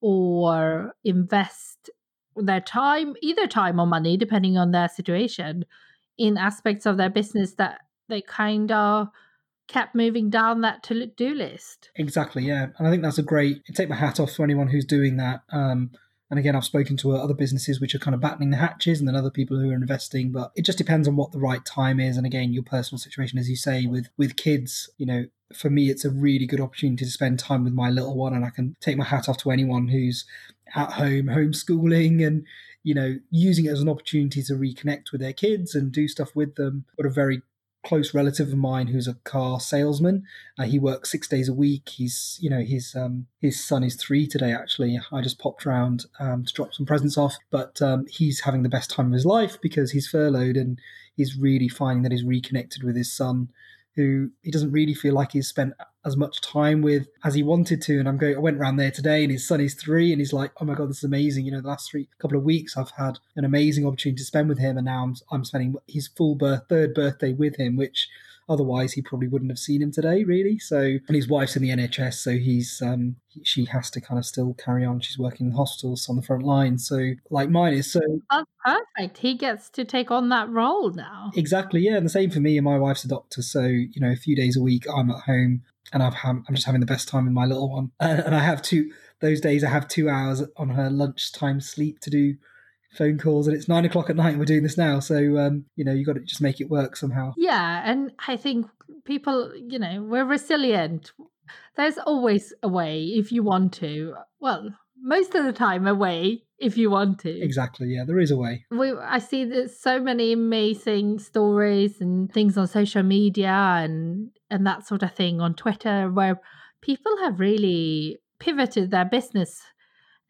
or invest their time, either time or money, depending on their situation, in aspects of their business that they kind of kept moving down that to do list. Exactly, yeah. And I think that's a great, I take my hat off to anyone who's doing that. Um, and again, I've spoken to uh, other businesses which are kind of battening the hatches and then other people who are investing, but it just depends on what the right time is. And again, your personal situation, as you say, with, with kids, you know, for me, it's a really good opportunity to spend time with my little one. And I can take my hat off to anyone who's at home, homeschooling and, you know, using it as an opportunity to reconnect with their kids and do stuff with them. Got a very close relative of mine who's a car salesman. Uh, he works six days a week. He's, you know, his um, his son is three today. Actually, I just popped around um, to drop some presents off, but um, he's having the best time of his life because he's furloughed and he's really finding that he's reconnected with his son who he doesn't really feel like he's spent as much time with as he wanted to. And I'm going, I went around there today, and his son is three, and he's like, "Oh my god, this is amazing!" You know, the last three couple of weeks, I've had an amazing opportunity to spend with him, and now I'm I'm spending his full birth third birthday with him, which Otherwise, he probably wouldn't have seen him today, really. So, and his wife's in the NHS, so he's um, she has to kind of still carry on. She's working in hospitals on the front line, so like mine is. So that's perfect. He gets to take on that role now. Exactly, yeah. And the same for me. And my wife's a doctor, so you know, a few days a week I'm at home, and I've I'm just having the best time with my little one, and I have two. Those days I have two hours on her lunchtime sleep to do phone calls and it's nine o'clock at night and we're doing this now. So um, you know you got to just make it work somehow. Yeah and i think people you know we're resilient. There's always a way if you want to. Well most of the time a way if you want to. Exactly yeah there is a way. We, i see there's so many amazing stories and things on social media and and that sort of thing on twitter where people have really pivoted their business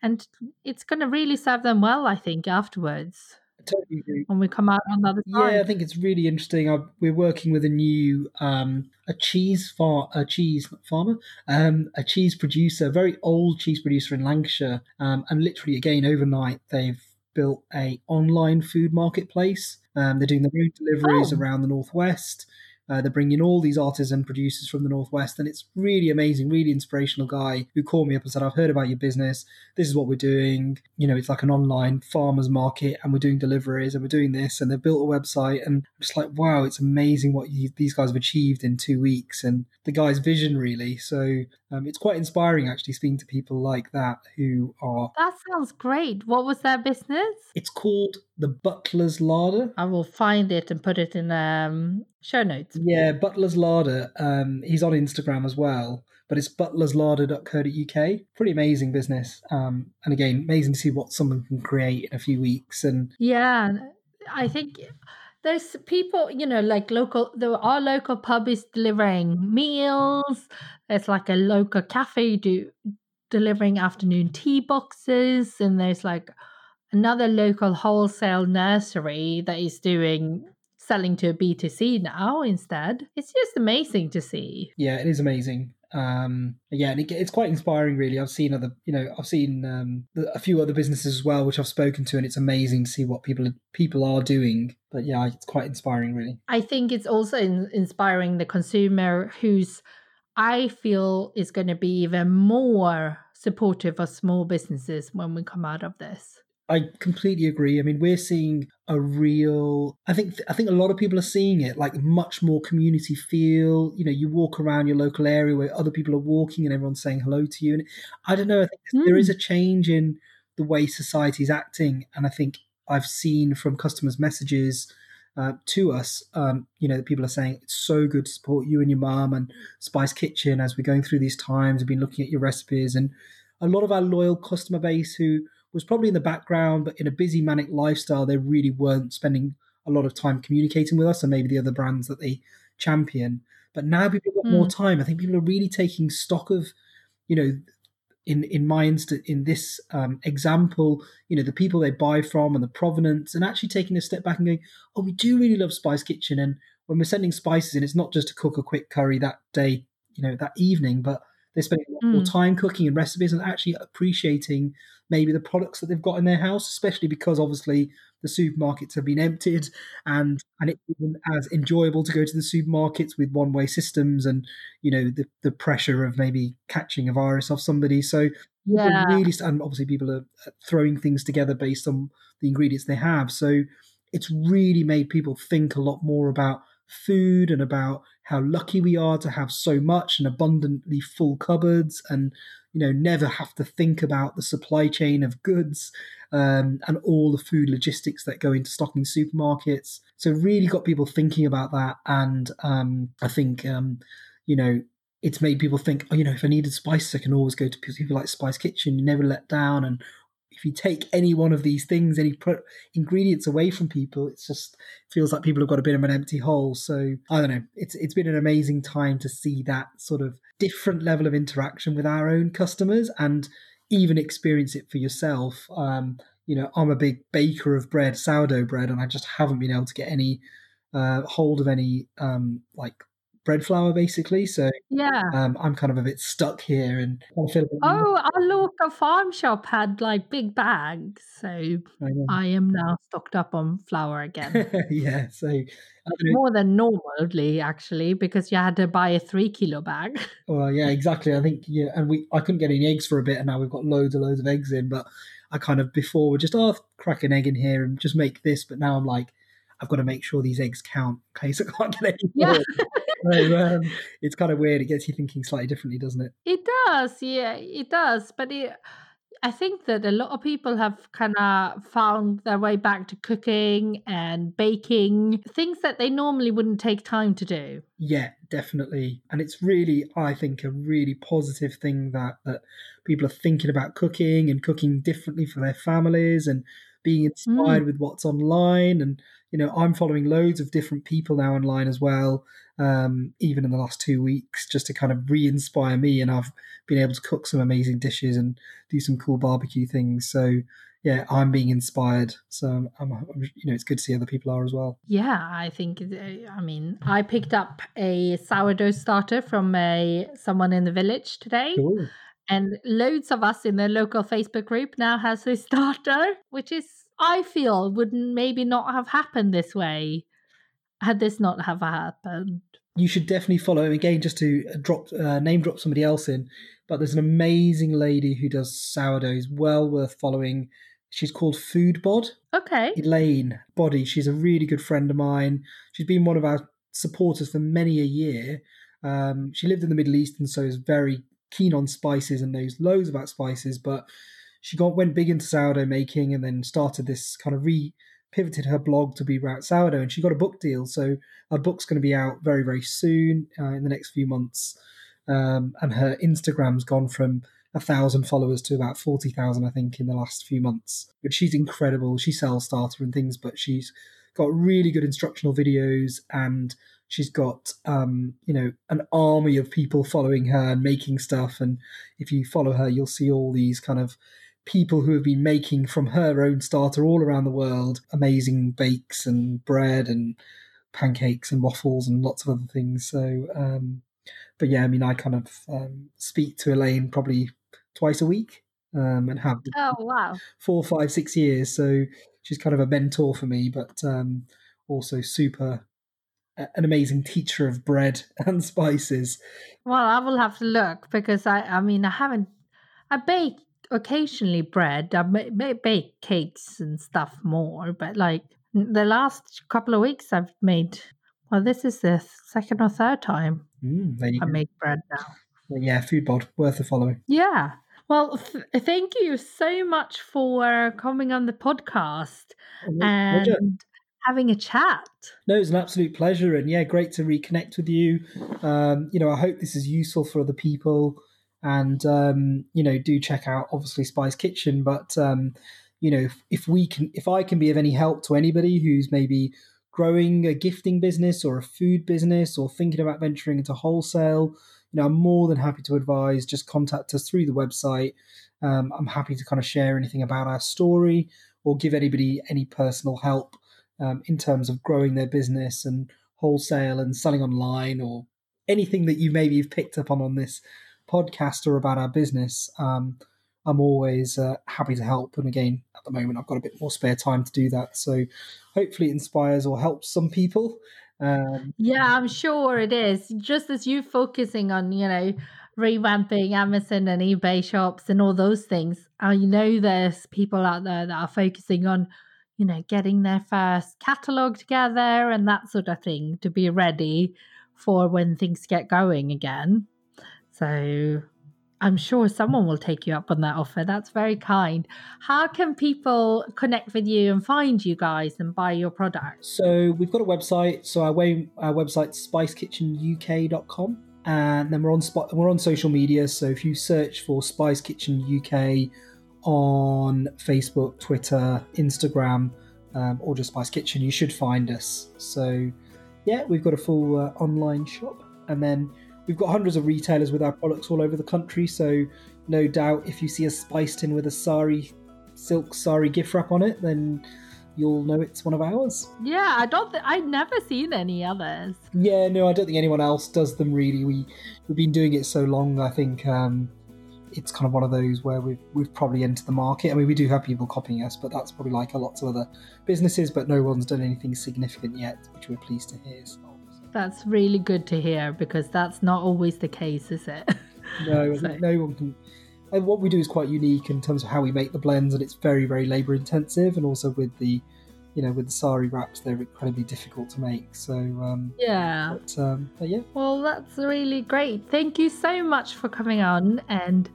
and it's going to really serve them well, I think, afterwards. totally agree. When we come out on the other side. Yeah, I think it's really interesting. I, we're working with a new um, a cheese far a cheese farmer, um, a cheese producer, a very old cheese producer in Lancashire, um, and literally again overnight they've built a online food marketplace. Um, they're doing their own deliveries oh. around the northwest. Uh, they're bringing all these artisan producers from the northwest, and it's really amazing, really inspirational guy who called me up and said, "I've heard about your business. This is what we're doing. You know, it's like an online farmers market, and we're doing deliveries, and we're doing this, and they've built a website, and I'm just like, wow, it's amazing what you, these guys have achieved in two weeks, and the guy's vision really. So um, it's quite inspiring actually speaking to people like that who are. That sounds great. What was their business? It's called the Butler's Larder. I will find it and put it in um, show notes. Yeah, Butler's Larder. Um, he's on Instagram as well, but it's butlerslarder.co.uk. Pretty amazing business. Um, and again, amazing to see what someone can create in a few weeks. And yeah, I think there's people, you know, like local, there are local pub is delivering meals. There's like a local cafe do delivering afternoon tea boxes, and there's like another local wholesale nursery that is doing selling to a B2C now instead. It's just amazing to see. Yeah, it is amazing. Um, yeah, and it, it's quite inspiring, really. I've seen other, you know, I've seen um, a few other businesses as well, which I've spoken to, and it's amazing to see what people people are doing. But yeah, it's quite inspiring, really. I think it's also in, inspiring the consumer who's, I feel, is going to be even more supportive of small businesses when we come out of this. I completely agree. I mean, we're seeing a real. I think I think a lot of people are seeing it like much more community feel. You know, you walk around your local area where other people are walking and everyone's saying hello to you. And I don't know. I think mm. there is hmm. a change in the way society is acting, and I think I've seen from customers' messages. Uh, to us, um, you know, that people are saying it's so good to support you and your mum and Spice Kitchen as we're going through these times. We've been looking at your recipes, and a lot of our loyal customer base who was probably in the background, but in a busy manic lifestyle, they really weren't spending a lot of time communicating with us and maybe the other brands that they champion. But now people got mm. more time. I think people are really taking stock of, you know, in in my instant in this um, example, you know, the people they buy from and the provenance, and actually taking a step back and going, oh, we do really love Spice Kitchen, and when we're sending spices in, it's not just to cook a quick curry that day, you know, that evening, but they're spending mm. more time cooking and recipes and actually appreciating maybe the products that they've got in their house, especially because obviously the supermarkets have been emptied and and it isn't as enjoyable to go to the supermarkets with one way systems and you know the, the pressure of maybe catching a virus off somebody. So yeah, really, and obviously people are throwing things together based on the ingredients they have. So it's really made people think a lot more about food and about how lucky we are to have so much and abundantly full cupboards and you know never have to think about the supply chain of goods um, and all the food logistics that go into stocking supermarkets. So really got people thinking about that and um, i think um, you know it's made people think oh you know if i needed spices i can always go to people like spice kitchen you never let down and if you take any one of these things, any pro- ingredients away from people, it's just feels like people have got a bit of an empty hole. So I don't know. It's it's been an amazing time to see that sort of different level of interaction with our own customers and even experience it for yourself. Um, you know, I'm a big baker of bread, sourdough bread, and I just haven't been able to get any uh, hold of any um, like bread flour basically. So yeah, um, I'm kind of a bit stuck here and oh, our local farm shop had like big bags, so I, I am now stocked up on flour again. yeah, so more than normally actually because you had to buy a three kilo bag. Well, yeah, exactly. I think yeah, and we I couldn't get any eggs for a bit, and now we've got loads and loads of eggs in, but. I kind of before would just oh crack an egg in here and just make this, but now I'm like I've got to make sure these eggs count in case I can't get any more. Yeah. so, um, it's kind of weird. It gets you thinking slightly differently, doesn't it? It does, yeah, it does. But it, I think that a lot of people have kind of found their way back to cooking and baking, things that they normally wouldn't take time to do. Yeah, definitely. And it's really, I think, a really positive thing that that people are thinking about cooking and cooking differently for their families and being inspired mm. with what's online and you know i'm following loads of different people now online as well um, even in the last two weeks just to kind of re-inspire me and i've been able to cook some amazing dishes and do some cool barbecue things. So yeah i'm being inspired. So I'm, I'm, you know it's good to see other people are as well. Yeah i think uh, i mean i picked up a sourdough starter from a someone in the village today cool. And loads of us in the local Facebook group now has this starter, which is I feel would maybe not have happened this way had this not have happened. You should definitely follow him again, just to drop uh, name drop somebody else in. But there's an amazing lady who does sourdoughs, well worth following. She's called Foodbod. Okay. Elaine Boddy. She's a really good friend of mine. She's been one of our supporters for many a year. Um, she lived in the Middle East and so is very keen on spices and knows loads about spices. But she got went big into sourdough making and then started this kind of re pivoted her blog to be about sourdough and she got a book deal. So her book's going to be out very very soon uh, in the next few months. Um, and her Instagram's gone from a thousand followers to about 40,000, I think, in the last few months. But she's incredible. She sells starter and things, but she's got really good instructional videos and she's got, um, you know, an army of people following her and making stuff. And if you follow her, you'll see all these kind of people who have been making from her own starter all around the world amazing bakes and bread and pancakes and waffles and lots of other things. So, um, but yeah, I mean, I kind of um, speak to Elaine probably twice a week um, and have oh wow four, five, six years. So she's kind of a mentor for me, but um, also super an amazing teacher of bread and spices. Well, I will have to look because I, I mean, I haven't. I bake occasionally bread. I bake cakes and stuff more, but like the last couple of weeks, I've made. Well, this is the second or third time mm, I make bread now. Well, yeah, Foodbod worth the following. Yeah. Well, th- thank you so much for coming on the podcast oh, and pleasure. having a chat. No, it's an absolute pleasure, and yeah, great to reconnect with you. Um, you know, I hope this is useful for other people, and um, you know, do check out obviously Spice Kitchen. But um, you know, if, if we can, if I can be of any help to anybody who's maybe growing a gifting business or a food business or thinking about venturing into wholesale you know, I'm more than happy to advise. Just contact us through the website. Um, I'm happy to kind of share anything about our story or give anybody any personal help um, in terms of growing their business and wholesale and selling online or anything that you maybe have picked up on on this podcast or about our business. Um, I'm always uh, happy to help. And again, at the moment, I've got a bit more spare time to do that. So hopefully, it inspires or helps some people. Um, yeah, I'm sure it is. Just as you focusing on, you know, revamping Amazon and eBay shops and all those things, I know there's people out there that are focusing on, you know, getting their first catalog together and that sort of thing to be ready for when things get going again. So I'm sure someone will take you up on that offer. That's very kind. How can people connect with you and find you guys and buy your products? So we've got a website. So our, way, our website's spicekitchenuk.com. And then we're on spot, we're on social media. So if you search for Spice Kitchen UK on Facebook, Twitter, Instagram, um, or just Spice Kitchen, you should find us. So yeah, we've got a full uh, online shop. And then We've got hundreds of retailers with our products all over the country, so no doubt if you see a spice tin with a sari silk sari gift wrap on it, then you'll know it's one of ours. Yeah, I don't. Th- I've never seen any others. Yeah, no, I don't think anyone else does them really. We we've been doing it so long. I think um, it's kind of one of those where we've we've probably entered the market. I mean, we do have people copying us, but that's probably like a lot of other businesses. But no one's done anything significant yet, which we're pleased to hear. So. That's really good to hear because that's not always the case, is it? No, so. no one can. And what we do is quite unique in terms of how we make the blends, and it's very, very labour intensive. And also with the, you know, with the sari wraps, they're incredibly difficult to make. So um, yeah, but, um, but yeah. Well, that's really great. Thank you so much for coming on and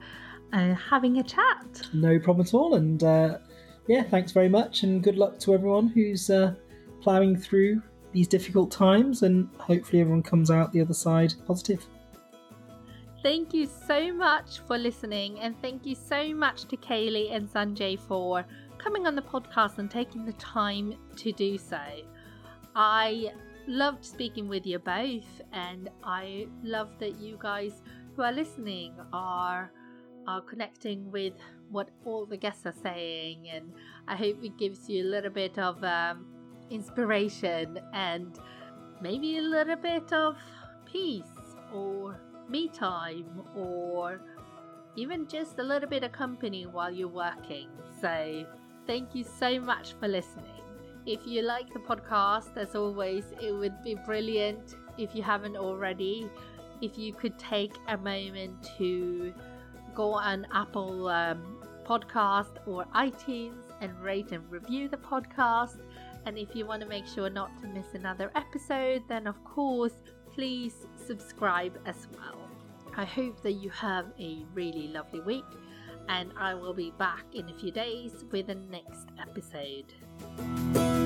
uh, having a chat. No problem at all. And uh, yeah, thanks very much, and good luck to everyone who's uh, ploughing through these difficult times, and hopefully everyone comes out the other side positive. Thank you so much for listening, and thank you so much to Kayleigh and Sanjay for coming on the podcast and taking the time to do so. I loved speaking with you both, and I love that you guys who are listening are are connecting with what all the guests are saying, and I hope it gives you a little bit of um, inspiration and maybe a little bit of peace or me time or even just a little bit of company while you're working. So, thank you so much for listening. If you like the podcast, as always, it would be brilliant if you haven't already. If you could take a moment to go on Apple um, Podcast or iTunes and rate and review the podcast. And if you want to make sure not to miss another episode, then of course, please subscribe as well. I hope that you have a really lovely week, and I will be back in a few days with the next episode.